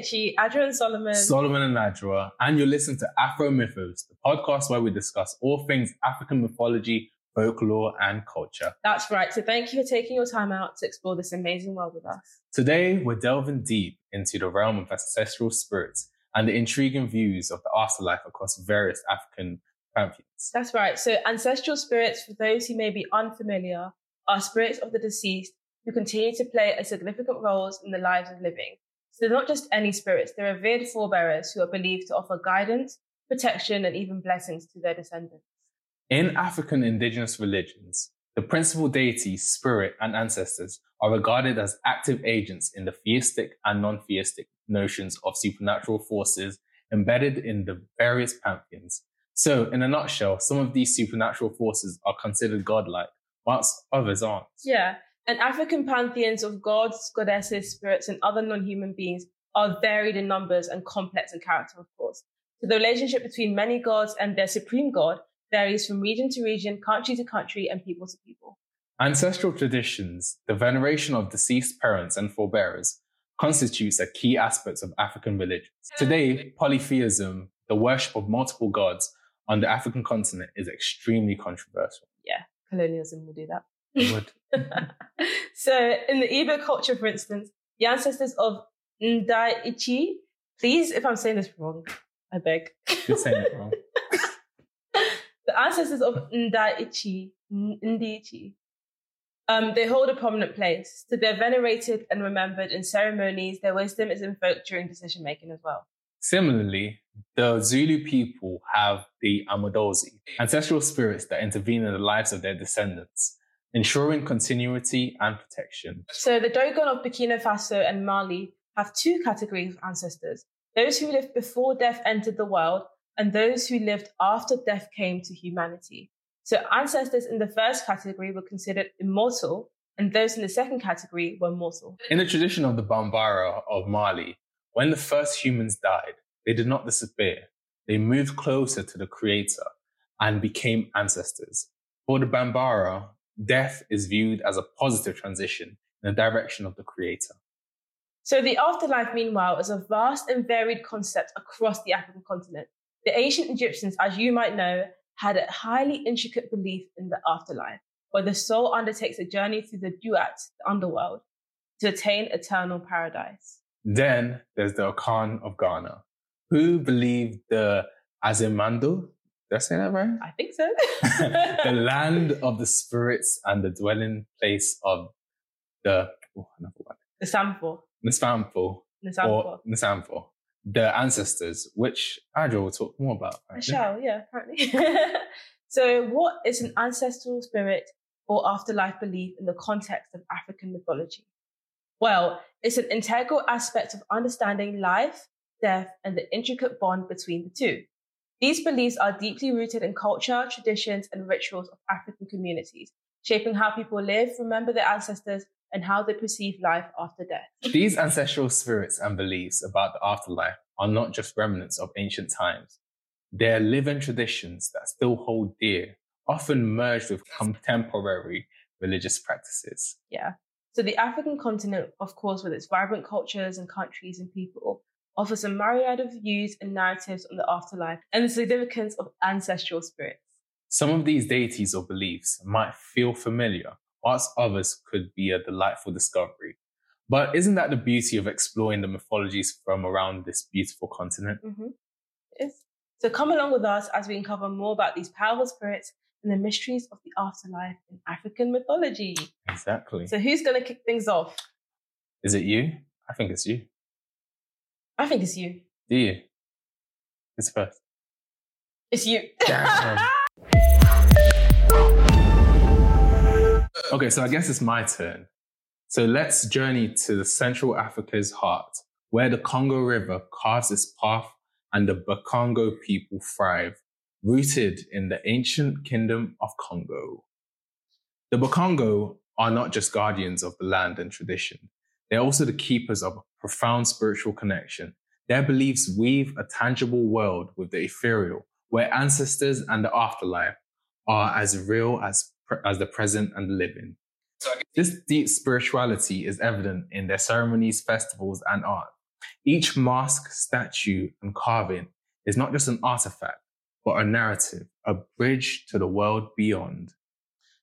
Ichi, Adra and Solomon. Solomon and Adra, and you're listening to Afro Mythos, the podcast where we discuss all things African mythology, folklore, and culture. That's right. So thank you for taking your time out to explore this amazing world with us. Today, we're delving deep into the realm of ancestral spirits and the intriguing views of the afterlife across various African pantheons. That's right. So ancestral spirits, for those who may be unfamiliar, are spirits of the deceased who continue to play a significant roles in the lives of living. So they're not just any spirits, they're revered forebearers who are believed to offer guidance, protection, and even blessings to their descendants. In African indigenous religions, the principal deities, spirit, and ancestors are regarded as active agents in the theistic and non theistic notions of supernatural forces embedded in the various pantheons. So, in a nutshell, some of these supernatural forces are considered godlike, whilst others aren't. Yeah, and African pantheons of gods, goddesses, spirits, and other non human beings are varied in numbers and complex in character, of course. So, the relationship between many gods and their supreme god varies from region to region, country to country, and people to people. Ancestral traditions, the veneration of deceased parents and forebearers, constitutes a key aspect of African religions. Today, polytheism, the worship of multiple gods on the African continent, is extremely controversial. Yeah, colonialism will do that. Would. so, in the Igbo culture, for instance, the ancestors of Ndaichi, please, if I'm saying this wrong, I beg. You're saying it wrong. the ancestors of Ndaichi, Ndichi, um, they hold a prominent place. So they're venerated and remembered in ceremonies. Their wisdom is invoked during decision making as well. Similarly, the Zulu people have the Amadlozi, ancestral spirits that intervene in the lives of their descendants, ensuring continuity and protection. So the Dogon of Burkina Faso and Mali have two categories of ancestors those who lived before death entered the world and those who lived after death came to humanity. So ancestors in the first category were considered immortal, and those in the second category were mortal. In the tradition of the Bambara of Mali, when the first humans died, they did not disappear. They moved closer to the Creator and became ancestors. For the Bambara, death is viewed as a positive transition in the direction of the Creator. So the afterlife, meanwhile, is a vast and varied concept across the African continent. The ancient Egyptians, as you might know, had a highly intricate belief in the afterlife, where the soul undertakes a journey through the duat, the underworld, to attain eternal paradise. Then there's the Akan of Ghana, who believed the Asamando, did I say that right? I think so. the land of the spirits and the dwelling place of the, oh, another one. The Sampo. Nsampo The Sampo. or Nsampo, the ancestors, which Adra will talk more about. I shall, yeah, apparently. so, what is an ancestral spirit or afterlife belief in the context of African mythology? Well, it's an integral aspect of understanding life, death, and the intricate bond between the two. These beliefs are deeply rooted in culture, traditions, and rituals of African communities, shaping how people live, remember their ancestors, and how they perceive life after death. These ancestral spirits and beliefs about the afterlife are not just remnants of ancient times. They're living traditions that still hold dear, often merged with contemporary religious practices. Yeah. So the African continent, of course, with its vibrant cultures and countries and people, offers a myriad of views and narratives on the afterlife and the significance of ancestral spirits. Some of these deities or beliefs might feel familiar, whilst others could be a delightful discovery. But isn't that the beauty of exploring the mythologies from around this beautiful continent? Mm-hmm. So come along with us as we uncover more about these powerful spirits and the mysteries of the afterlife in African mythology. Exactly. So who's going to kick things off? Is it you? I think it's you. I think it's you. Do you? It's first. It's you. Okay, so I guess it's my turn. So let's journey to the Central Africa's heart, where the Congo River carves its path and the Bakongo people thrive, rooted in the ancient kingdom of Congo. The Bakongo are not just guardians of the land and tradition, they're also the keepers of a profound spiritual connection. Their beliefs weave a tangible world with the ethereal, where ancestors and the afterlife are as real as, as the present and the living. This deep spirituality is evident in their ceremonies, festivals, and art, Each mask, statue, and carving is not just an artifact, but a narrative, a bridge to the world beyond.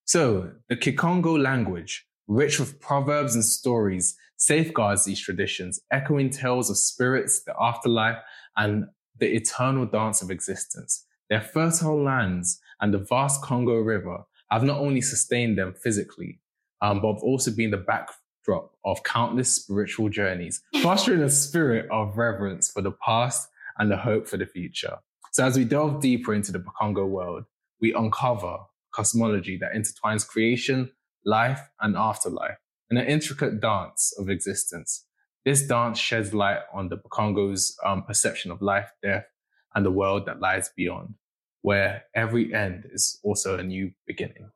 So, the Kikongo language, rich with proverbs and stories, safeguards these traditions, echoing tales of spirits, the afterlife, and the eternal dance of existence. Their fertile lands and the vast Congo River have not only sustained them physically, um, but have also been the backdrop of countless spiritual journeys, fostering a spirit of reverence for the past and the hope for the future. So as we delve deeper into the Bakongo world, we uncover cosmology that intertwines creation, life, and afterlife in an intricate dance of existence. This dance sheds light on the Bakongo's um, perception of life, death, and the world that lies beyond, where every end is also a new beginning.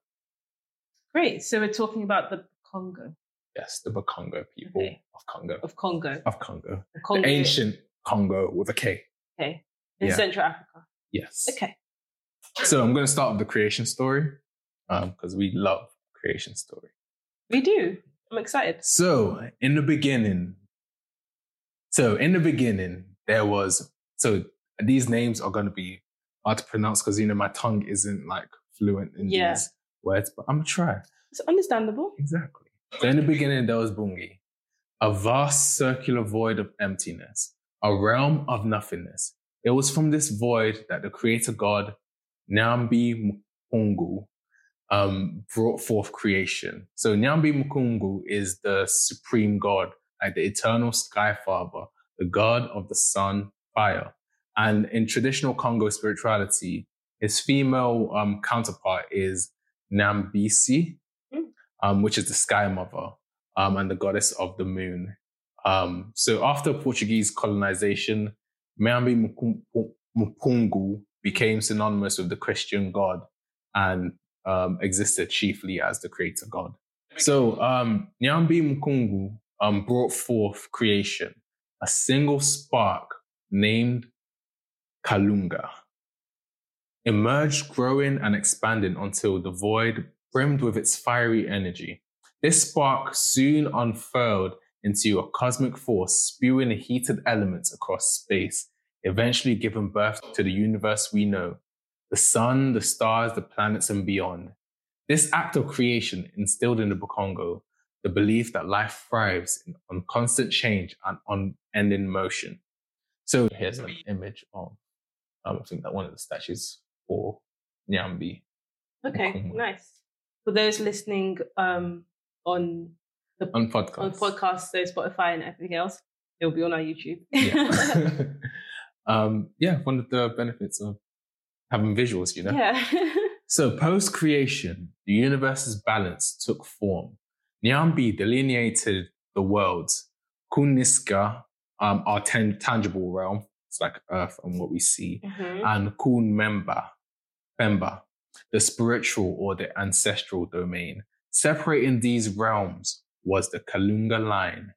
Great. So we're talking about the Congo. Yes, the Bakongo people Okay. of Congo. Of Congo. Of Congo. The Congo. The ancient Kongo with a K. Okay. In Yeah. Central Africa. Yes. Okay. So I'm going to start with the creation story because we love creation story. We do. I'm excited. So in the beginning, so in the beginning, there was, so these names are going to be hard to pronounce because, you know, my tongue isn't like fluent in Yeah. these words, but I'm going to try. It's understandable. Exactly. So in the beginning, there was Bungi, a vast circular void of emptiness, a realm of nothingness. It was from this void that the creator god, Nyambi Mukungu, um, brought forth creation. So Nyambi Mukungu is the supreme god, like the eternal sky father, the god of the sun, fire. And in traditional Congo spirituality, his female um, counterpart is Nambisi, um, which is the sky mother um, and the goddess of the moon. Um, so after Portuguese colonization, Nyambi Mukungu became synonymous with the Christian god and um, existed chiefly as the creator god. So um, Nyambi Mukungu um, brought forth creation, a single spark named Kalunga, emerged growing and expanding until the void brimmed with its fiery energy. This spark soon unfurled into a cosmic force, spewing heated elements across space, eventually giving birth to the universe we know the sun, the stars, the planets, and beyond. This act of creation instilled in the Bakongo the belief that life thrives on constant change and on unending motion. So here's an image of, um, I think that one of the statues for Nyambi. Okay. Nice. For those listening um, on the on podcast. on podcasts, so Spotify and everything else, it will be on our YouTube. Yeah. um, yeah, one of the benefits of having visuals, you know? yeah. So post creation, the universe's balance took form. Nyambi delineated the worlds. Kuniska, um, our tan- tangible realm, it's like Earth and what we see, Mhm. and Kun Memba, Bemba, the spiritual or the ancestral domain. Separating these realms was the Kalunga line.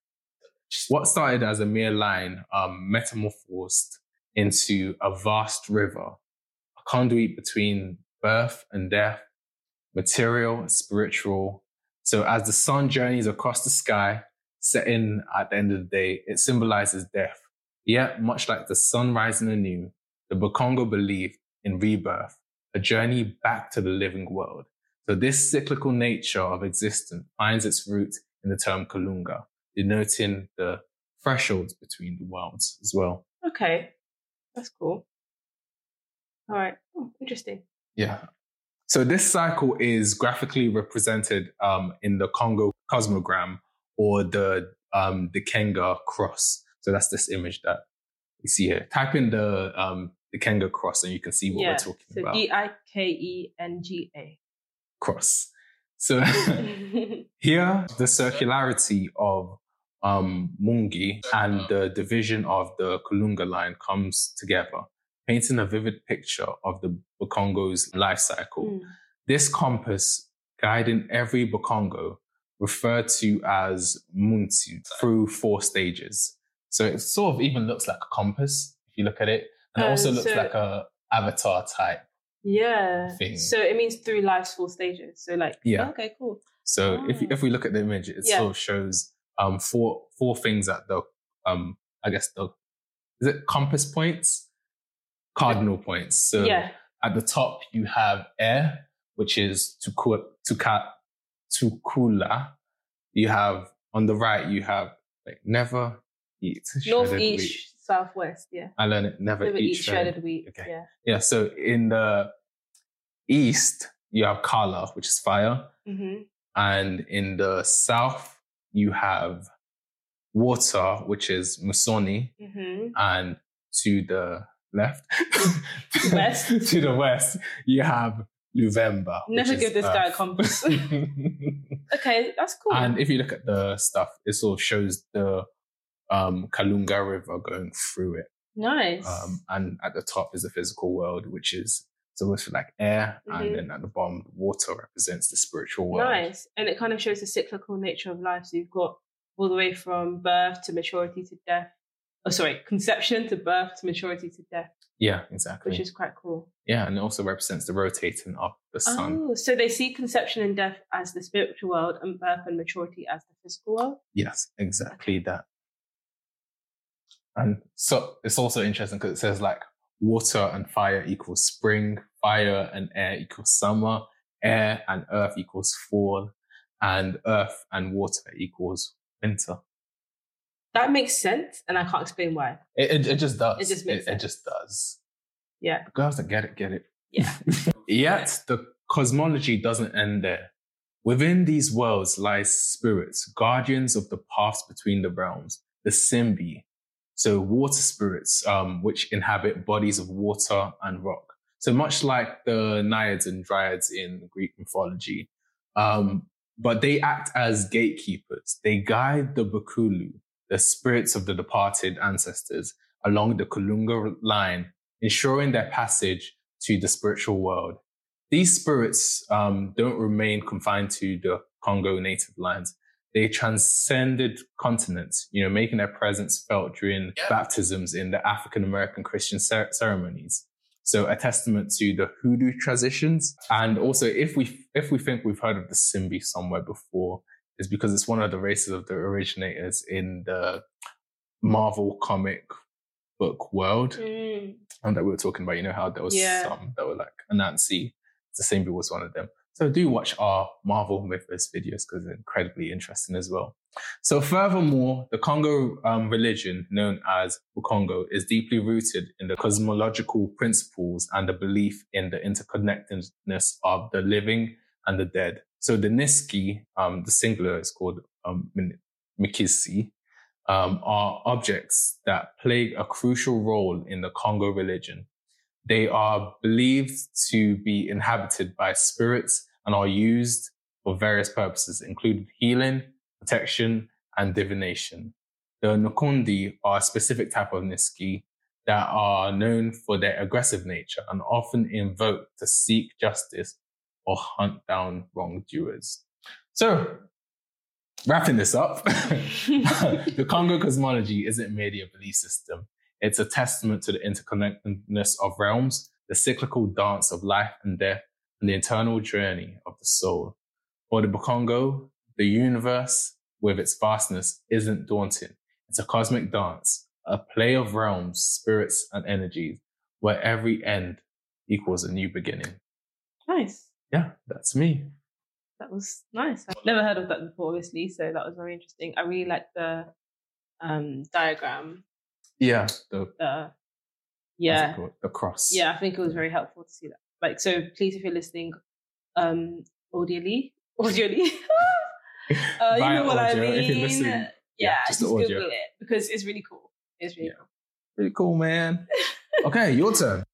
What started as a mere line um, metamorphosed into a vast river, conduit between birth and death, material and spiritual. So as the sun journeys across the sky, setting at the end of the day, it symbolizes death. Yet, much like the sun rising anew, the Bakongo believe in rebirth, a journey back to the living world. So this cyclical nature of existence finds its root in the term Kalunga, denoting the thresholds between the worlds as well. Okay. That's cool. All right. Oh, interesting. Yeah. So this cycle is graphically represented um, in the Kongo cosmogram or the um, the Kenga cross. So that's this image that you see here. Type in the um, the Kenga cross and you can see what yeah. we're talking So about. D I K E N G A. cross. So here, the circularity of um, Mungi and the division of the Kalunga line comes together, painting a vivid picture of the Bakongo's life cycle. Mm. This compass guiding every Bakongo referred to as Muntu through four stages. So it sort of even looks like a compass if you look at it. And it Uh, also looks so- like a avatar type. Yeah. Thing. So it means through life's four stages. So like, Yeah. okay, cool. So if Ah. if we look at the image, it Yeah. sort of shows um four four things at the um I guess the is it compass points, cardinal points. So yeah. at the top you have air, which is Tuku, Tukula. You have on the right you have like never eat North, east, wheat. southwest. Yeah. I learned it never, Never eat, eat shredded. shredded wheat. Okay. Yeah. Yeah. So in the east you have Kala, which is fire, hmm and in the south you have water, which is Musoni, hmm and to the left, West. to the west, you have which Never give this guy a compass. Okay, that's cool. and if you look at the stuff, it sort of shows the um, Kalunga River going through it. nice. Um, and at the top is the physical world, which is it's like air, Mhm. and then at the bottom, water represents the spiritual world. Nice. And it kind of shows the cyclical nature of life. So you've got all the way from birth to maturity to death. Oh, sorry, conception to birth to maturity to death, Yeah, exactly. which is quite cool. yeah, and it also represents the rotating of the sun. Oh, so they see conception and death as the spiritual world and birth and maturity as the physical world. Yes, exactly that. And so it's also interesting because it says like water and fire equals spring, fire and air equals summer, air and earth equals fall, and earth and water equals winter. That makes sense, and I can't explain why. It, it, it just does. It just makes it, sense. just does. Yeah. Girls that get it, get it. Yeah. Yet the cosmology doesn't end there. Within these worlds lies spirits, guardians of the paths between the realms, the Simbi. So water spirits, um, which inhabit bodies of water and rock. So much like the Naiads and Dryads in Greek mythology. Um, but they act as gatekeepers. They guide the Bakulu, the spirits of the departed ancestors, along the Kalunga line, ensuring their passage to the spiritual world. These spirits um, don't remain confined to the Congo native lands. They transcended continents, you know, making their presence felt during Yeah. baptisms in the African American Christian cer- ceremonies. So a testament to the hoodoo traditions. And also, if we if we think we've heard of the Simbi somewhere before, is because it's one of the races of the originators in the Marvel comic book world Mm. and that we were talking about, you know, how there was Yeah. some that were like Anansi, the same people was one of them. So do watch our Marvel Mythos videos because they're incredibly interesting as well. So furthermore, the Congo um, religion known as Congo is deeply rooted in the cosmological principles and the belief in the interconnectedness of the living and the dead. So the Niski, um, the singular is called um, Mikisi, um, are objects that play a crucial role in the Congo religion. They are believed to be inhabited by spirits and are used for various purposes, including healing, protection, and divination. The Nukundi are a specific type of Niski that are known for their aggressive nature and often invoked to seek justice or hunt down wrongdoers. So, wrapping this up, the Congo cosmology isn't merely a belief system. It's a testament to the interconnectedness of realms, the cyclical dance of life and death, and the eternal journey of the soul. For the Bakongo, the universe, with its vastness, isn't daunting. It's a cosmic dance, a play of realms, spirits, and energies, where every end equals a new beginning. Nice. Yeah, that's me. That was nice. I've never heard of that before, obviously, so that was very interesting. I really like the um diagram. Yeah, the The yeah, the cross. yeah. I think it was very helpful to see that. Like, so please, if you're listening, um, audially, audially, uh, you know what I mean. if you're listening, yeah, yeah, just, just. Google it because it's really cool. It's really Yeah. cool. Pretty cool, man. Okay, your turn.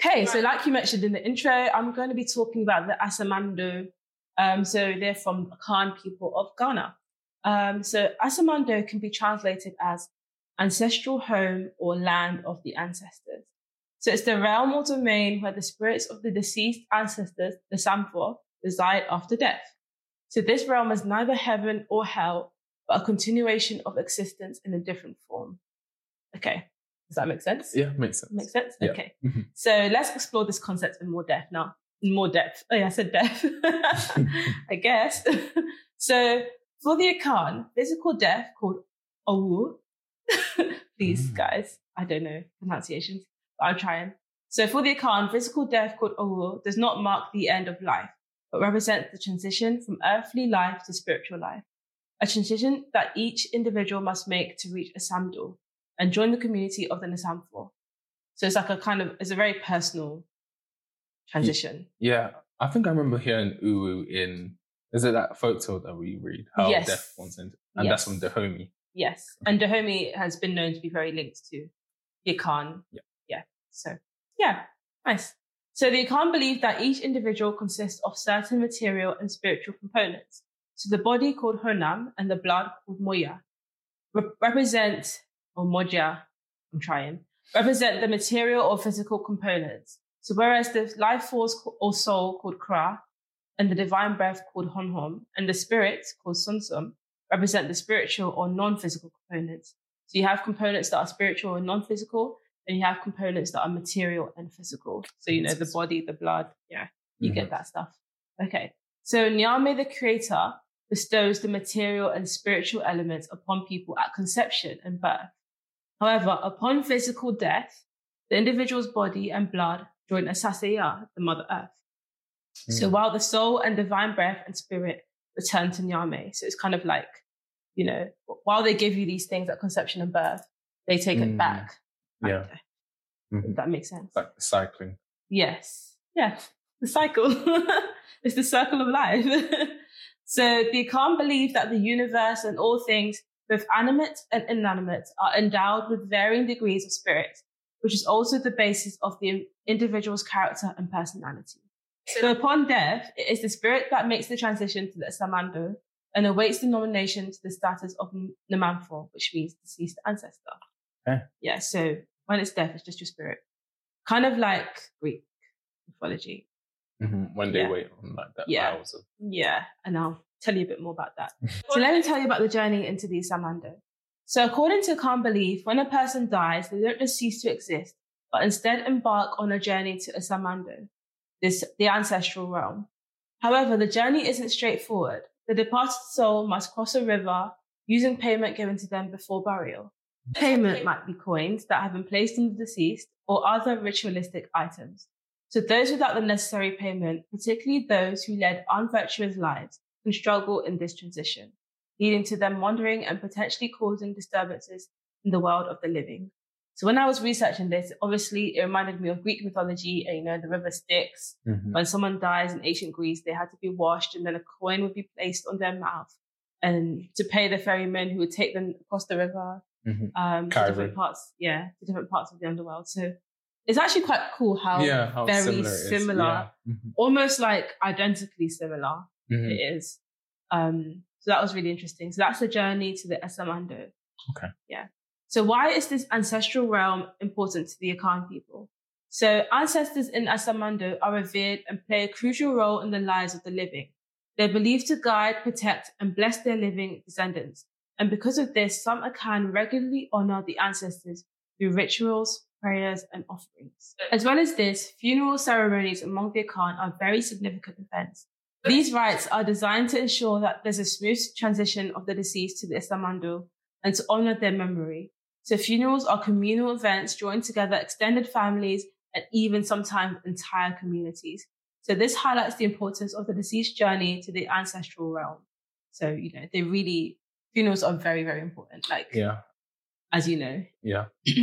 Okay, so like you mentioned in the intro, I'm going to be talking about the Asamando. Um, so they're from Akan people of Ghana. Um, so Asamando can be translated as ancestral home or land of the ancestors. So it's the realm or domain where the spirits of the deceased ancestors, the Samfor, reside after death. So this realm is neither heaven or hell, but a continuation of existence in a different form. Okay, does that make sense? Yeah, makes sense. Makes sense? Yeah. Okay. Mhm. So let's explore this concept in more depth now. In more depth. Oh yeah, I said depth. I guess. so For the Akan, physical death called Owu. Please, Mm. guys, I don't know pronunciations, but I'm trying. So for the Akan, physical death called Owu does not mark the end of life, but represents the transition from earthly life to spiritual life. A transition that each individual must make to reach a samdul and join the community of the Nasamfor. So it's like a kind of, it's a very personal transition. Yeah, I think I remember hearing Uwu in. Is it that folk tale that we read? How Yes. death wants into, and that's from Dahomey. Yes. And Dahomey has been known to be very linked to the Akan. Yeah. Yeah. So, yeah, nice. So the Akan believe that each individual consists of certain material and spiritual components. So the body called Honam and the blood called Moya re- represent, or Moja, I'm trying, represent the material or physical components. So whereas the life force or soul called Kra and the divine breath called Honhom and the spirit called Sunsum represent the spiritual or non-physical components. So you have components that are spiritual and non-physical, and you have components that are material and physical. So you know the body, the blood, yeah, you get mm-hmm. that stuff. Okay. So Nyame, the creator, bestows the material and spiritual elements upon people at conception and birth. However, upon physical death, the individual's body and blood join Asase Yaa, the Mother Earth. So Mm. while the soul and divine breath and spirit return to Nyame, so it's kind of like, you know, while they give you these things at conception and birth, they take it Mm. back. Yeah. Mhm. If that makes sense. Like cycling. Yes. Yeah. The cycle. it's the circle of life. so the Akan believe that the universe and all things, both animate and inanimate, are endowed with varying degrees of spirit, which is also the basis of the individual's character and personality. So upon death, it is the spirit that makes the transition to the Samando and awaits the nomination to the status of Namanfor, which means deceased ancestor. Okay. Yeah, so when it's death, it's just your spirit. Kind of like Greek mythology. Mhm. When they Yeah. wait on like that Yeah. hours of Yeah, and I'll tell you a bit more about that. so let me tell you about the journey into the Samando. So according to Akan belief, when a person dies, they don't just cease to exist, but instead embark on a journey to Asamando, this the ancestral realm. However, the journey isn't straightforward. The departed soul must cross a river using payment given to them before burial. Payment might be coins that have been placed on the deceased or other ritualistic items. So those without the necessary payment, particularly those who led unvirtuous lives, can struggle in this transition, leading to them wandering and potentially causing disturbances in the world of the living. So when I was researching this, obviously it reminded me of Greek mythology, and, you know, the river Styx. Mhm. When someone dies in ancient Greece, they had to be washed and then a coin would be placed on their mouth and to pay the ferrymen who would take them across the river Mhm. um, to different parts, yeah, to different parts of the underworld. So it's actually quite cool how yeah, how very similar. similar. Yeah. Mhm. almost like identically similar Mhm. it is. Um, so that was really interesting. So that's the journey to the Asamando. Okay. Yeah. So why is this ancestral realm important to the Akan people? So ancestors in Asamando are revered and play a crucial role in the lives of the living. They're believed to guide, protect, and bless their living descendants. And because of this, some Akan regularly honor the ancestors through rituals, prayers, and offerings. As well as this, funeral ceremonies among the Akan are very significant events. These rites are designed to ensure that there's a smooth transition of the deceased to the Asamando and to honor their memory. So funerals are communal events drawing together extended families and even sometimes entire communities. So this highlights the importance of the deceased journey to the ancestral realm. So, you know, they really, funerals are very, very important, like, Yeah, as you know. yeah.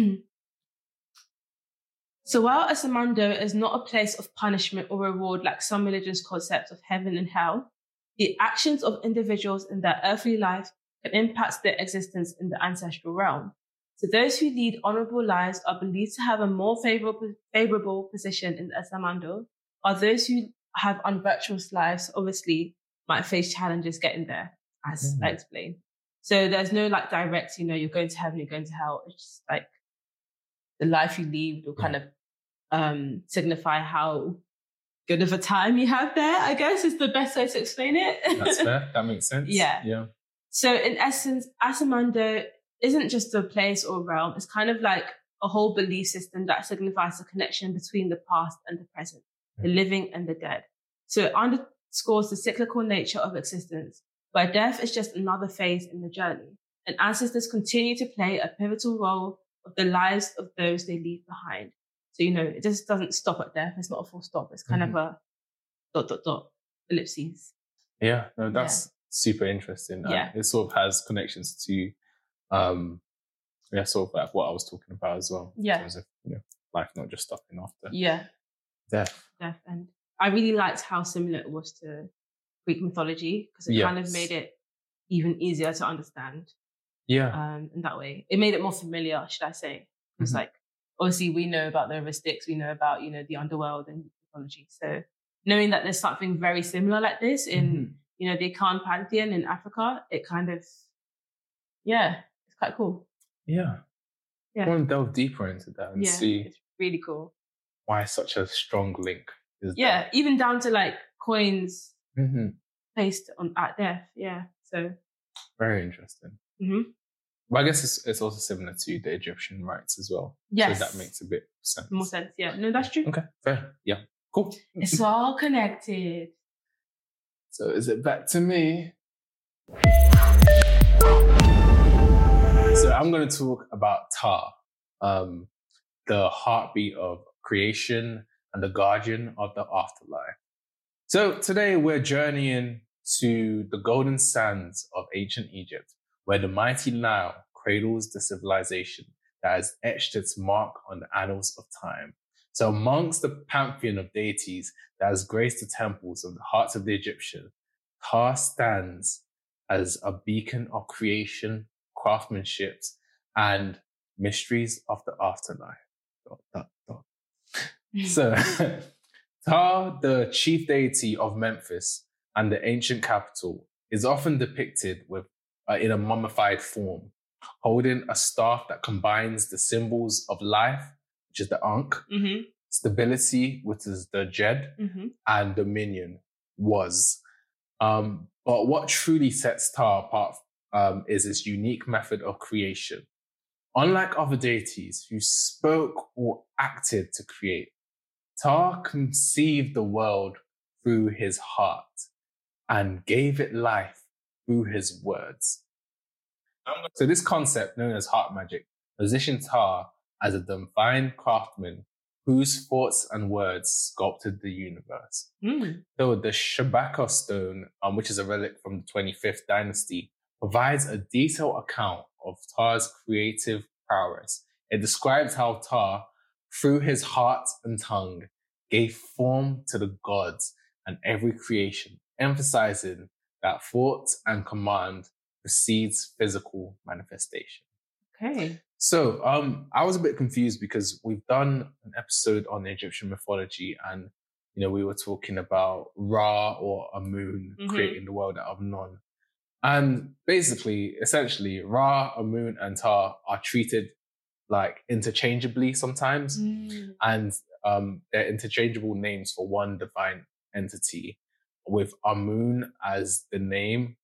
So while Asamando is not a place of punishment or reward like some religions' concepts of heaven and hell, the actions of individuals in their earthly life can impact their existence in the ancestral realm. So those who lead honorable lives are believed to have a more favorable, favorable position in the Asamando, while those who have unvirtuous lives obviously might face challenges getting there, as I Mm. explained. So there's no like direct, you know, you're going to heaven, you're going to hell. It's just like the life you lead will kind of um, signify how good of a time you have there, I guess is the best way to explain it. That's fair. That makes sense. Yeah. Yeah. so in essence, Asamando isn't just a place or realm. It's kind of like a whole belief system that signifies the connection between the past and the present, the living and the dead. So it underscores the cyclical nature of existence, where death is just another phase in the journey, and ancestors continue to play a pivotal role of the lives of those they leave behind. So, you know, it just doesn't stop at death. It's not a full stop. It's kind Mhm. of a dot, dot, dot, ellipses. Yeah, no, that's super interesting. and Yeah. it sort of has connections to, um, yeah, sort of like what I was talking about as well. Yeah. in terms of you know, life not just stopping after Yeah, death. death. And I really liked how similar it was to Greek mythology because it kind of made it even easier to understand Yeah, um, in that way. It made it more familiar, should I say? It's Mhm. like obviously we know about the Aristics, we know about you know the underworld and mythology. So knowing that there's something very similar like this in Mhm. you know the Akan pantheon in Africa, it kind of yeah, it's quite cool. yeah. Yeah. I want to delve deeper into that and yeah, see it's really cool. why such a strong link is Yeah, even down to like coins there. hmm placed on at death. Yeah, so Very interesting. mhm. But I guess it's, it's also similar to the Egyptian rites as well. yes, So that makes a bit sense. more sense. Yeah, no, that's true. Okay, fair. Yeah, cool. It's all connected. So is it back to me? So I'm going to talk about Ptah, um, the heartbeat of creation and the guardian of the afterlife. So today we're journeying to the golden sands of ancient Egypt, where the mighty Nile cradles the civilization that has etched its mark on the annals of time. So amongst the pantheon of deities that has graced the temples of the hearts of the Egyptian, Ptah stands as a beacon of creation, craftsmanship, and mysteries of the afterlife. Dot, dot, dot. So, Ptah, the chief deity of Memphis and the ancient capital, is often depicted with uh, in a mummified form, holding a staff that combines the symbols of life, which is the Ankh, hmm stability, which is the Djed, hmm and dominion was. Um, but what truly sets Ptah apart um, is its unique method of creation. Unlike other deities who spoke or acted to create, Ptah conceived the world through his heart and gave it life through his words. So this concept, known as heart magic, positions Ptah as a divine craftsman whose thoughts and words sculpted the universe. Mm. So the Shabaka stone, um, which is a relic from the 25th dynasty, provides a detailed account of Ptah's creative prowess. It describes how Ptah, through his heart and tongue, gave form to the gods and every creation, emphasizing that thought and command precedes physical manifestation. Okay. So, um, I was a bit confused because we've done an episode on Egyptian mythology, and you know we were talking about Ra or Amun Mhm. creating the world out of none, and basically, essentially, Ra, Amun, and Ptah are treated like interchangeably sometimes, Mm. and um, they're interchangeable names for one divine entity, with Amun as the name,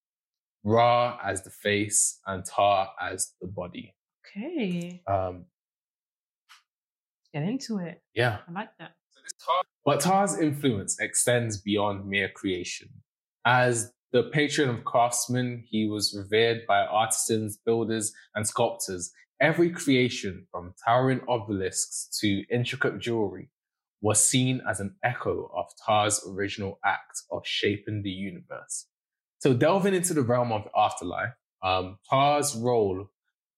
Ra as the face, and Ptah as the body. Okay. Um, Get into it. yeah. I like that. But Ptah's influence extends beyond mere creation. As the patron of craftsmen, he was revered by artisans, builders, and sculptors. Every creation, from towering obelisks to intricate jewelry, was seen as an echo of Ptah's original act of shaping the universe. So, delving into the realm of the afterlife, um, Ptah's role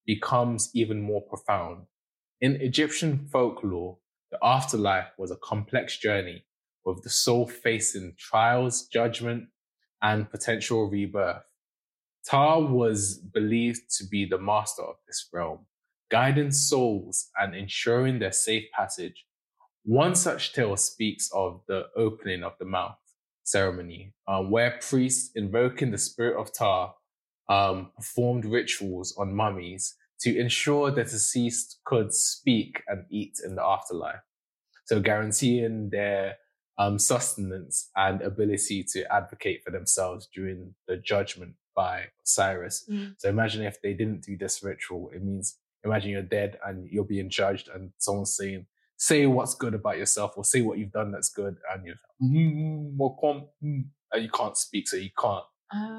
becomes even more profound. In Egyptian folklore, the afterlife was a complex journey with the soul facing trials, judgment, and potential rebirth. Ptah was believed to be the master of this realm, guiding souls and ensuring their safe passage. One such tale speaks of the opening of the mouth ceremony, uh, where priests invoking the spirit of Ptah um, performed rituals on mummies to ensure the deceased could speak and eat in the afterlife. So guaranteeing their um, sustenance and ability to advocate for themselves during the judgment by Osiris. Mm. So imagine if they didn't do this ritual, it means imagine you're dead and you're being judged and someone's saying, say what's good about yourself or say what you've done that's good and you're mm, mm, and you can't speak, so you can't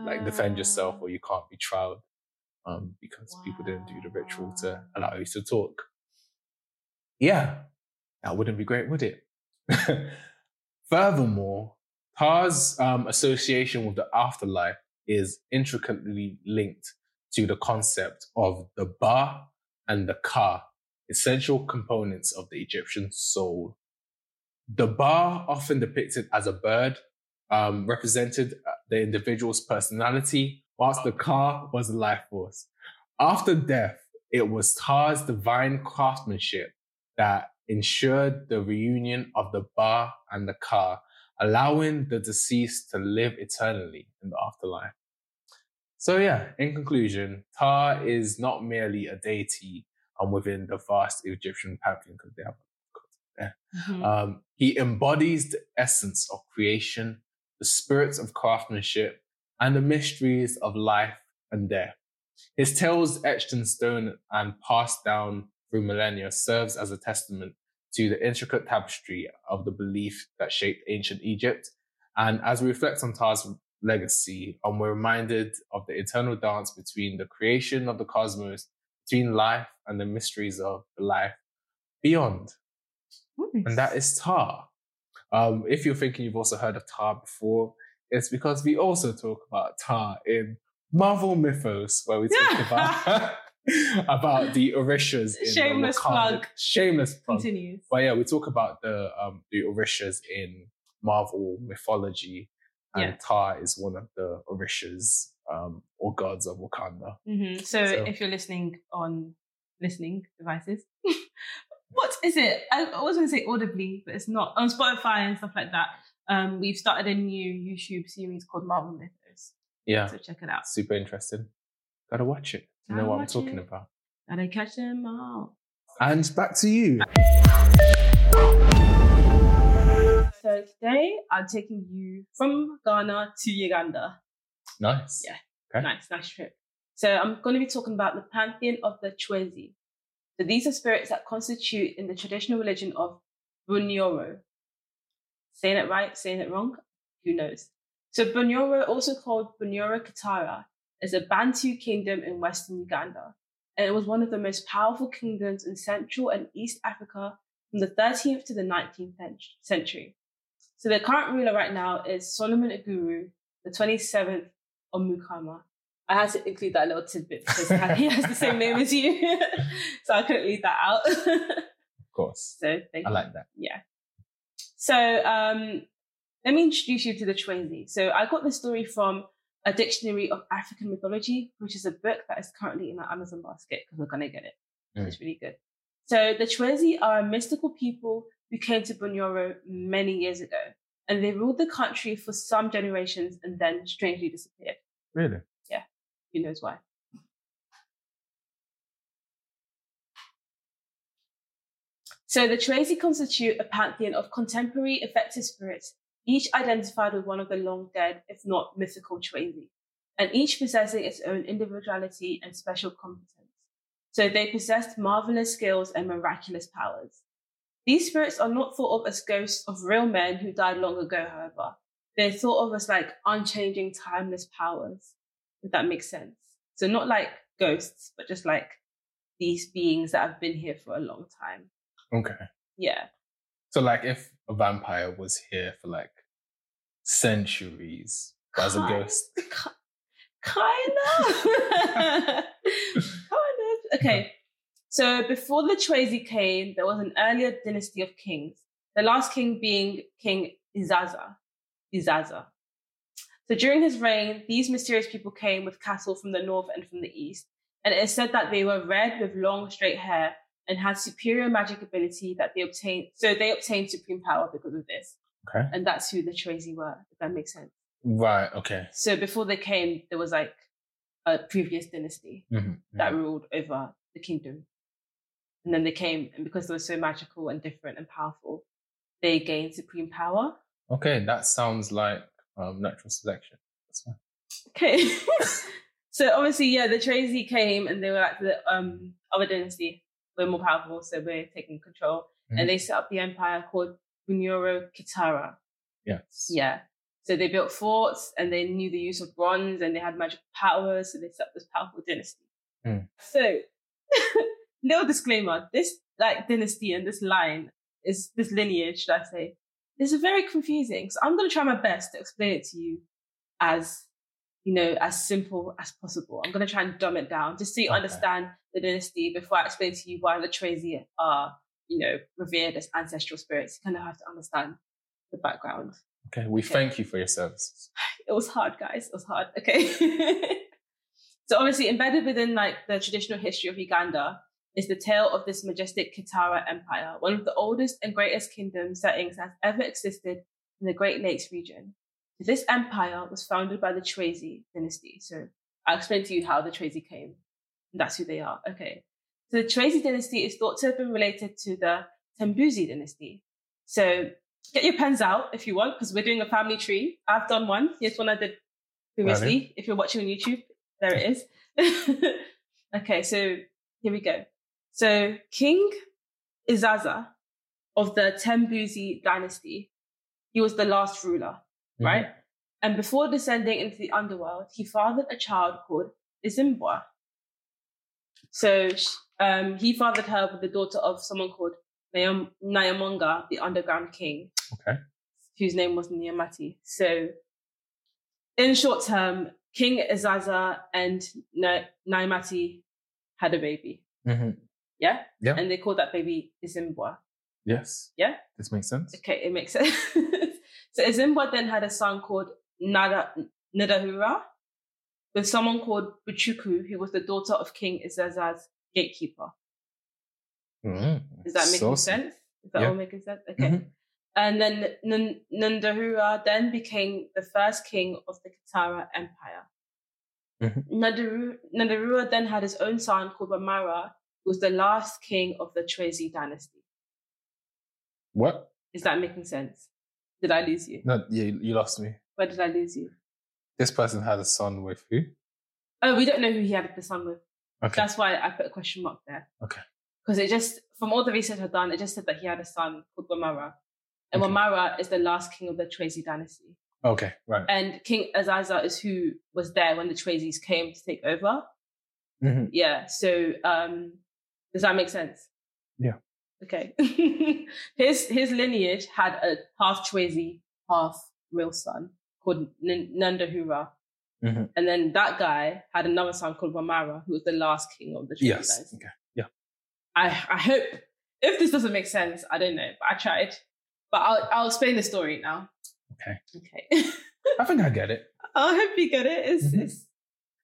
like defend yourself or you can't be trialed um, because people didn't do the ritual to allow you to talk. Yeah, that wouldn't be great, would it? Furthermore, Ptah's um, association with the afterlife is intricately linked to the concept of the Ba and the Ka, essential components of the Egyptian soul. The Ba, often depicted as a bird, um, represented uh, the individual's personality, whilst the Ka was the life force. After death, it was Ptah's divine craftsmanship that ensured the reunion of the Ba and the Ka, allowing the deceased to live eternally in the afterlife. So, yeah, in conclusion, Ptah is not merely a deity um, within the vast Egyptian pantheon, because they have Mhm. um, he embodies the essence of creation, the spirits of craftsmanship, and the mysteries of life and death. His tales etched in stone and passed down through millennia serves as a testament to the intricate tapestry of the belief that shaped ancient Egypt. And as we reflect on Ptah's legacy, and we're reminded of the eternal dance between the creation of the cosmos, between life and the mysteries of the life beyond and that is Ptah. Um, if you're thinking you've also heard of Ptah before, it's because we also talk about Ptah in Marvel Mythos, where we talk about about the Orishas in Shameless plug. Shameless plug. continues. But yeah, we talk about the um, the Orishas in Marvel mythology, and Yeah. Ptah is one of the Orishas um, or gods of Wakanda. hmm So, So- if you're listening on listening devices, what is it? I I was going to say audibly, but it's not on Spotify and stuff like that. Um, we've started a new YouTube series called Marvel Mythos, Yeah, so check it out. super interesting. Gotta watch it to know what I'm talking it. about. Gotta catch them all. And back to you. So today I'm taking you from Ghana to Uganda. Nice. Yeah. Okay. Nice, nice trip. So I'm going to be talking about the pantheon of the Chwezi. So these are spirits that constitute in the traditional religion of Bunyoro. Saying it right, saying it wrong, who knows? So Bunyoro, also called Bunyoro Kitara, is a Bantu kingdom in western Uganda. And it was one of the most powerful kingdoms in Central and East Africa from the 13th to the 19th century. So the current ruler right now is Solomon Iguru, the 27th Omukama. I had to include that little tidbit because he has the same name as you. so I couldn't leave that out. Of course. so thank I you. like that. Yeah. So um, let me introduce you to the Chwezi. So I got this story from a dictionary of African mythology, which is a book that is currently in our Amazon basket because we're gonna get it. Mm. It's really good. So the Chwezi are a mystical people who came to Bunyoro many years ago, and they ruled the country for some generations and then strangely disappeared. Really? Yeah. Who knows why? So the Chwezi constitute a pantheon of contemporary effective spirits, each identified with one of the long dead, if not mythical Chwezi, and each possessing its own individuality and special competence. So they possessed marvelous skills and miraculous powers. These spirits are not thought of as ghosts of real men who died long ago, however. They're thought of as like unchanging, timeless powers, if that makes sense. So not like ghosts, but just like these beings that have been here for a long time. Okay. Yeah. So, like, if a vampire was here for like centuries as a ghost, Kind of. kind of. Okay. So before the Chwezi came, there was an earlier dynasty of kings. The last king being King Isaza. Isaza. So during his reign, these mysterious people came with cattle from the north and from the east. And it is said that they were red with long straight hair and had superior magic ability that they obtained. So they obtained supreme power because of this. okay. And that's who the Chwezi were, if that makes sense. Right. Okay. So before they came, there was like a previous dynasty Mhm, that mhm. ruled over the kingdom. And then they came, and because they were so magical and different and powerful, they gained supreme power. Okay. That sounds like um, natural selection. That's fine. Okay. so obviously, yeah, the Chwezi came and they were like the um, other dynasty. We're more powerful, so we're taking control. Mhm. And they set up the empire called Bunyoro Kitara. Yes. Yeah. So they built forts and they knew the use of bronze and they had magic powers. So they set up this powerful dynasty. Mm. So, little disclaimer: this like dynasty and this line is this lineage, should I say, is very confusing. So I'm going to try my best to explain it to you as you know as simple as possible. I'm going to try and dumb it down just so you Okay. understand the dynasty before I explain to you why the Chwezi are you know revered as ancestral spirits. You kind of have to understand the background. Okay, we Okay. thank you for your services. It was hard, guys. It was hard. Okay. so obviously embedded within like the traditional history of Uganda is the tale of this majestic Kitara Empire, one of the oldest and greatest kingdom settings that has ever existed in the Great Lakes region. This empire was founded by the Chwezi dynasty. So I'll explain to you how the Chwezi came. And that's who they are. Okay. So the Chwezi dynasty is thought to have been related to the Tembuzi dynasty. So get your pens out if you want, because we're doing a family tree. I've done one. Here's one I did previously. If you're watching on YouTube, there it is. okay, so here we go. So King Isaza of the Tembuzi dynasty, he was the last ruler, Mm-hmm. right? And before descending into the underworld, he fathered a child called Izimbwa. So um, he fathered her with the daughter of someone called Nyam- Nyamonga, the underground king, Okay. whose name was Nyamati. So, in short term, King Isaza and Ny- Nyamati had a baby. hmm Yeah? Yeah. And they called that baby Izimbwa. Yes. Yeah? This makes sense. Okay, it makes sense. so Izimbwa then had a son called Nada, Nadahura with someone called Buchuku, who was the daughter of King Isaza's gatekeeper. Mm. Is that making Saucy. sense? Is that all making sense? Okay. Mhm. And then N- Nandahura then became the first king of the Kitara Empire. Mhm. Nandaru- Nandarua then had his own son called Bamara, was the last king of the Chwezi dynasty. What? Is that making sense? Did I lose you? No, yeah, you lost me. Where did I lose you? This person had a son with who? Oh, we don't know who he had the son with. Okay. That's why I put a question mark there. Okay. Because it just, from all the research I've done, it just said that he had a son called Wamara. And Okay. Wamara is the last king of the Chwezi dynasty. Okay, right. And King Isaza is who was there when the Chwezis came to take over. Mhm. Yeah. So um does that make sense? Yeah. Okay. his his lineage had a half Chwezi, half real son called N- Nandahura. Mhm. And then that guy had another son called Wamara, who was the last king of the Chwezi Yes. dynasty. Okay. Yeah. I I hope if this doesn't make sense, I don't know, but I tried. But I'll I'll explain the story now. Okay. Okay. I think I get it. I hope you get it. It's, Mhm. it's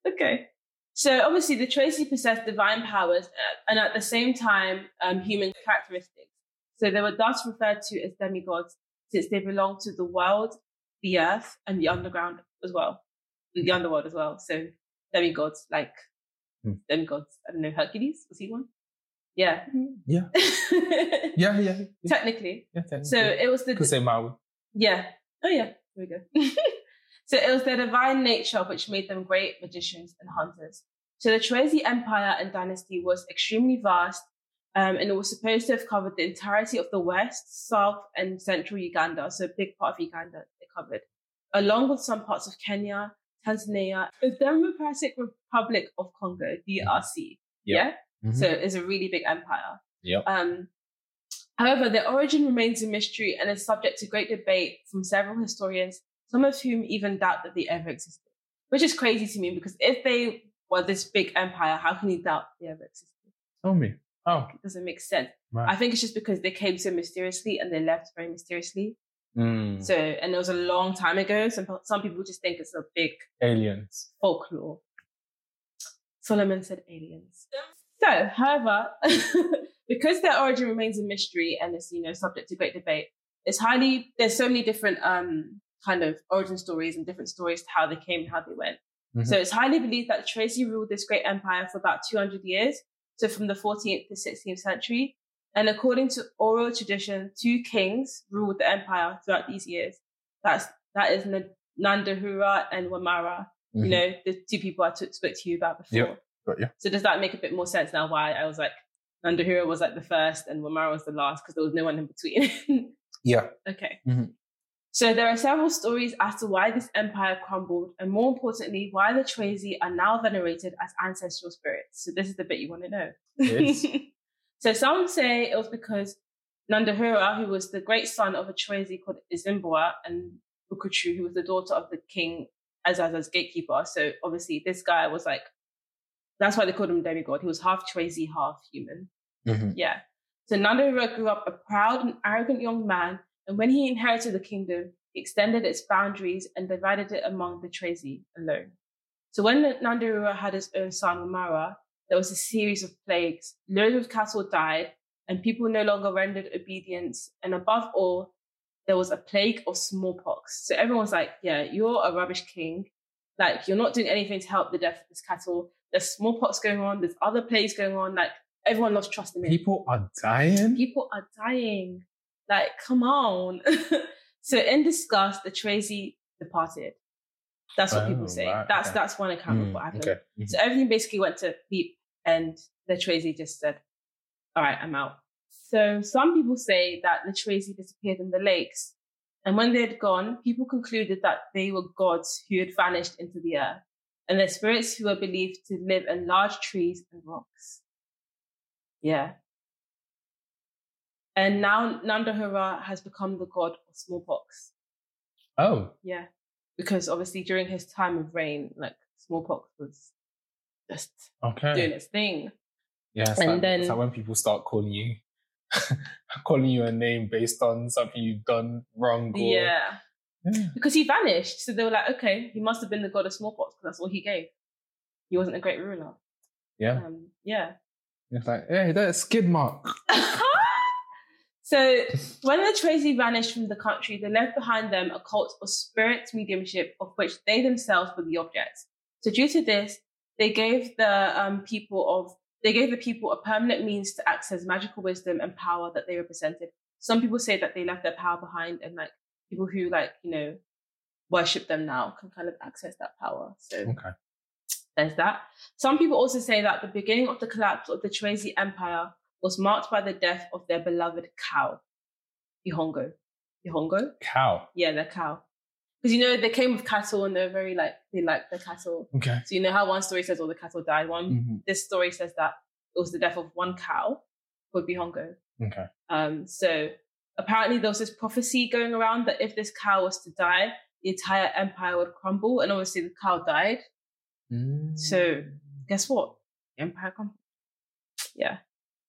okay. So obviously, the Chwezi possessed divine powers uh, and at the same time um, human characteristics. So they were thus referred to as demigods since they belong to the world, the earth, and the underground as well, the underworld as well. So demigods, like Hmm. demigods. I don't know, Hercules was he one? Yeah. Yeah. Yeah, yeah. yeah. Technically. yeah technically. So it was the could say Maui. yeah. Oh, yeah. There we go. so it was their divine nature which made them great magicians and hunters. So the Chwezi Empire and dynasty was extremely vast, um, and it was supposed to have covered the entirety of the West, South, and Central Uganda. So a big part of Uganda they covered, along with some parts of Kenya, Tanzania, the Democratic Republic of Congo, DRC. Yeah. Mhm. So it's a really big empire. Yep. Um, however, their origin remains a mystery and is subject to great debate from several historians, some of whom even doubt that they ever existed. Which is crazy to me because if they were this big empire, how can you doubt they ever existed? Tell me. Oh, It doesn't make sense. right. I think it's just because they came so mysteriously and they left very mysteriously. Mm. So, and it was a long time ago. Some some people just think it's a big Aliens. folklore. Solomon said aliens. So, however, because their origin remains a mystery and is, you know, subject to great debate, it's highly there's so many different um kind of origin stories and different stories to how they came and how they went. Mhm. So it's highly believed that Chwezi ruled this great empire for about 200 years, so from the 14th to 16th century. And according to oral tradition, two kings ruled the empire throughout these years. That's that is N- Nandahura and Wamara Mhm. you know, the two people I spoke to you about before. Yep. Got you. So does that make a bit more sense now why I was like, Nandahura was like the first and Wamara was the last because there was no one in between? Yeah. okay. Mhm. So there are several stories as to why this empire crumbled, and more importantly, why the Chwezi are now venerated as ancestral spirits. So this is the bit you want to know. So some say it was because Nandahura, who was the great son of a Chwezi called Izimbwa, and Bukuchu, who was the daughter of the king Isaza's gatekeeper. So obviously this guy was like, that's why they called him demigod. He was half Chwezi, half human. Mhm. Yeah. So Nandahura grew up a proud and arrogant young man, and when he inherited the kingdom, he extended its boundaries and divided it among the Chwezi alone. So when Nandahura had his own son, Umara, there was a series of plagues. Loads of cattle died, and people no longer rendered obedience. And above all, there was a plague of smallpox. So everyone's like, yeah, you're a rubbish king. Like, you're not doing anything to help the death of this cattle. There's smallpox going on. There's other plagues going on. Like, everyone lost trust in him. People are dying. People are dying. Like, come on. so in disgust, the Chwezi departed. That's what Oh, people say. right, That's okay. that's one account of Mm, what happened. okay. Mhm. So everything basically went to beep, and the Chwezi just said, "All right, I'm out." So some people say that the Chwezi disappeared in the lakes, and when they had gone, people concluded that they were gods who had vanished into the earth, and their spirits who were believed to live in large trees and rocks. Yeah. And now Nandahura has become the god of smallpox. Oh, Yeah. Because obviously during his time of reign, like smallpox was just okay. doing its thing. Yeah, And like, then- it's like when people start calling you, calling you a name based on something you've done wrong. Or, Yeah. Yeah. Because he vanished. So they were like, okay, he must have been the god of smallpox because that's all he gave. He wasn't a great ruler. Yeah. Um, yeah. It's like, hey, that's skid mark. so when the Chwezi vanished from the country, they left behind them a cult of spirit mediumship of which they themselves were the objects. So due to this, they gave the um, people of they gave the people a permanent means to access magical wisdom and power that they represented. Some people say that they left their power behind, and like people who like you know worship them now can kind of access that power. So Okay. there's that. Some people also say that the beginning of the collapse of the Chwezi Empire was marked by the death of their beloved cow, Ihongo. Ihongo? Cow. Yeah, their cow. Because you know they came with cattle and they're very like they like the cattle. Okay. So you know how one story says all the cattle died. One Mhm. this story says that it was the death of one cow called Bihongo. Okay. Um, so apparently there was this prophecy going around that if this cow was to die, the entire empire would crumble. And obviously the cow died. So guess what? The empire crumbled. Yeah.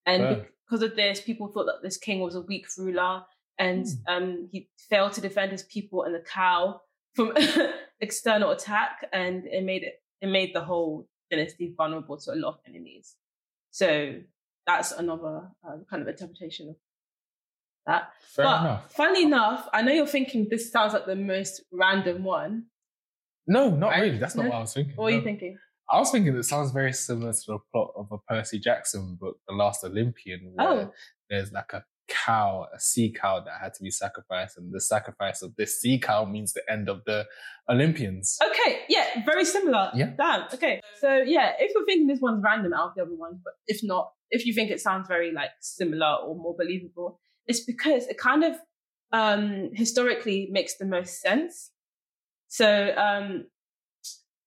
And Fair. because of this, people thought that this king was a weak ruler and Hmm. um, he failed to defend his people and the cow from external attack. And it made it, it made the whole dynasty vulnerable to a lot of enemies. So that's another um, kind of interpretation of that. Fair but enough. funnily enough, I know you're thinking this sounds like the most random one. No, not Right? really. That's not No? what I was thinking. What are you thinking? I was thinking it sounds very similar to the plot of a Percy Jackson book, The Last Olympian, where Oh. there's like a cow, a sea cow that had to be sacrificed, and the sacrifice of this sea cow means the end of the Olympians. Okay, yeah, very similar. Yeah. Damn. Okay. So yeah, if you're thinking this one's random out of the other ones, but if not, if you think it sounds very like similar or more believable, it's because it kind of um historically makes the most sense. So um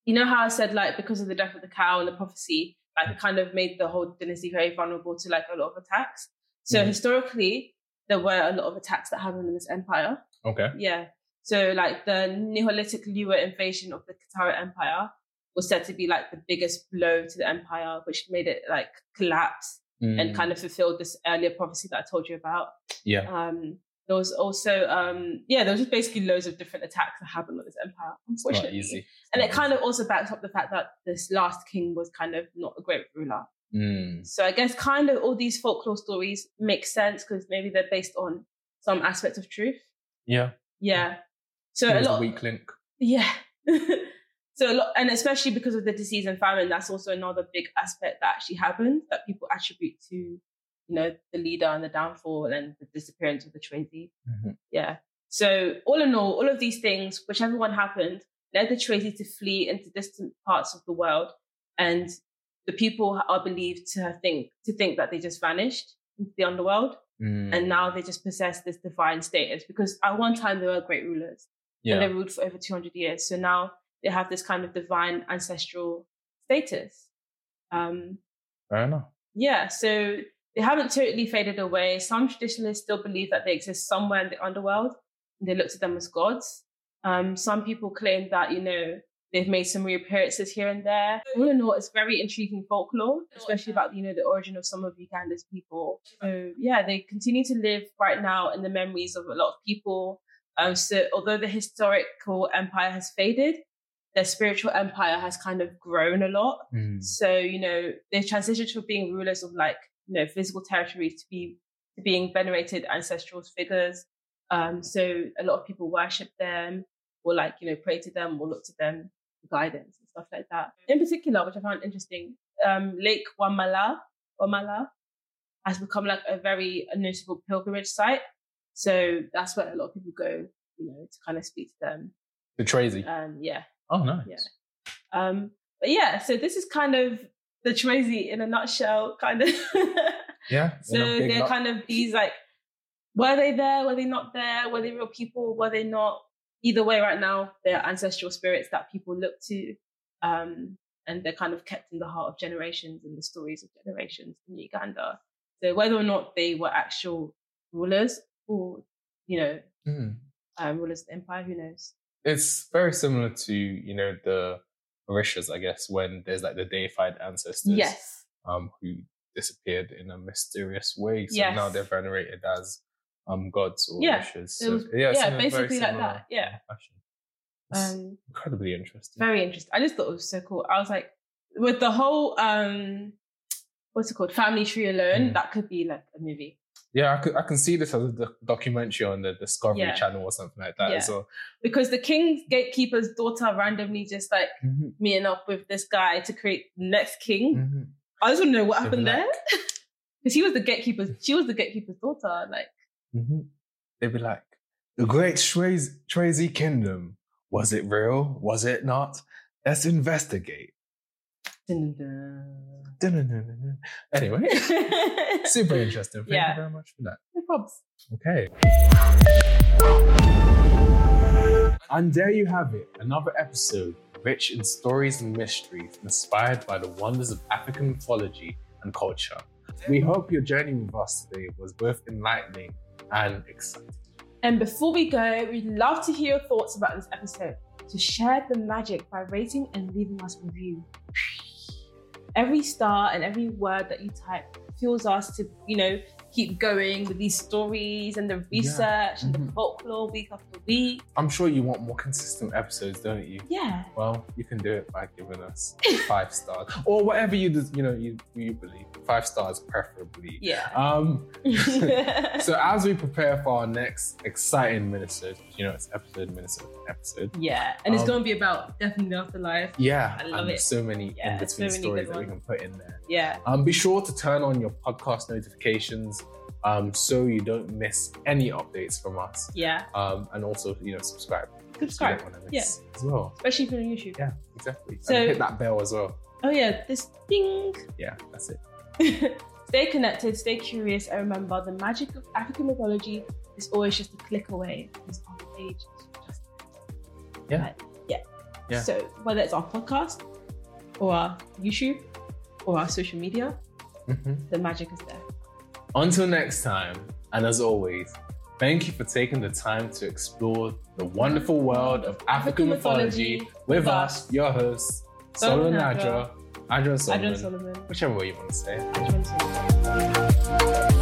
you know how I said like because of the death of the cow and the prophecy, like it kind of made the whole dynasty very vulnerable to like a lot of attacks. So Mhm. historically, there were a lot of attacks that happened in this empire. Okay. Yeah. So like the Nilotic Luo invasion of the Kitara Empire was said to be like the biggest blow to the empire, which made it like collapse and Mm, kind of fulfilled this earlier prophecy that I told you about. yeah. Um, there was also um, yeah, there was just basically loads of different attacks that happened on this empire, unfortunately. It's And it kind of also backs up the fact that this last king was kind of not a great ruler. Mm, So I guess kind of all these folklore stories make sense because maybe they're based on some aspects of truth. yeah. Yeah. So a lot. a weak link. Yeah. so a lot, and especially because of the disease and famine, that's also another big aspect that actually happened that people attribute to, you know, the leader and the downfall and the disappearance of the Chwezi. Mhm. Yeah. So all in all, all of these things, whichever one happened, led the Chwezi to flee into distant parts of the world, and the people are believed to think to think that they just vanished into the underworld. Mm. and now they just possess this divine status because at one time they were great rulers yeah. and they ruled for over 200 years. So now they have this kind of divine ancestral status. Um, Fair enough. yeah, so they haven't totally faded away. Some traditionalists still believe that they exist somewhere in the underworld and they look to them as gods. Um, some people claim that, you know, they've made some reappearances here and there. All in all, it's very intriguing folklore, especially about, you know, the origin of some of Uganda's people. So yeah, they continue to live right now in the memories of a lot of people. Um, so although the historical empire has faded, their spiritual empire has kind of grown a lot. Mm. So, you know, they've transitioned from being rulers of like, you know, physical territories to be to being venerated ancestral figures. Um, so a lot of people worship them or like, you know, pray to them or look to them for guidance and stuff like that. In particular, which I found interesting, um, Lake Wamala, Wamala has become like a very notable pilgrimage site. So that's where a lot of people go, you know, to kind of speak to them. The Chwezi. Um, yeah. oh, nice. yeah. Um, but yeah, so this is kind of the Chwezi in a nutshell, kind of. Yeah. so in a big they're nut- kind of these like, were they there? Were they not there? Were they real people? Were they not? Either way, right now, they're ancestral spirits that people look to. Um, and they're kind of kept in the heart of generations and the stories of generations in Uganda. So whether or not they were actual rulers or, you know, Mm. um, rulers of the empire, who knows? It's very similar to, you know, the Orishas, I guess, when there's like the deified ancestors Yes. um, who disappeared in a mysterious way. So Yes. now they're venerated as um, gods or Yeah, Orishas. So, was- yeah, yeah, in a very basically like that, yeah. Um, incredibly interesting. very interesting. I just thought it was so cool. I was like, with the whole um, what's it called, family tree alone, Mm. that could be like a movie Yeah, I, could, I can see this as a doc- documentary on the Discovery Yeah. Channel or something like that Yeah. well. because the king's gatekeeper's daughter randomly just like Mhm, meeting up with this guy to create next king. mhm. I just want to know what The happened black. there because he was the gatekeeper. She was the gatekeeper's daughter. Like, Mhm. They'd be like, the Great Chwezi Kingdom, was it real? Was it not? Let's investigate. Anyway, super interesting. Thank Yeah. you very much for that. No probs. Okay. And there you have it, another episode rich in stories and mysteries inspired by the wonders of African mythology and culture. We hope your journey with us today was both enlightening and exciting. And before we go, we'd love to hear your thoughts about this episode. So share the magic by rating and leaving us a review. Every star and every word that you type fuels us to, you know, keep going with these stories and the research and the Mhm. folklore week after week. I'm sure you want more consistent episodes, don't you? Yeah. Well, you can do it by giving us five stars or whatever you des- you know you, you believe. Five stars preferably. Yeah. Um, so as we prepare for our next exciting minisode, you know it's episode minisode episode. yeah. And it's Um, going to be about definitely the afterlife. Yeah, I love and it. so many Yeah, in between so many stories that we can put in there. Yeah. Um, be sure to turn on your podcast notifications um, so you don't miss any updates from us. Yeah. Um, and also, you know, subscribe. Subscribe. So you don't wanna as well. Especially if you're on YouTube. Yeah, exactly. So- and hit that bell as well. Oh, yeah. This ding. Yeah, that's it. stay connected, stay curious, and remember the magic of African mythology is always just a click away. It's on the page. Just Yeah. Right. yeah. Yeah. So whether it's our podcast or our YouTube or our social media, Mhm. the magic is there. Until next time, and as always, thank you for taking the time to explore the wonderful world of African mythology with us, your hosts, Solomon Adra, Adra Solomon, Solomon. whichever way you want to say. it. Adrian Solomon.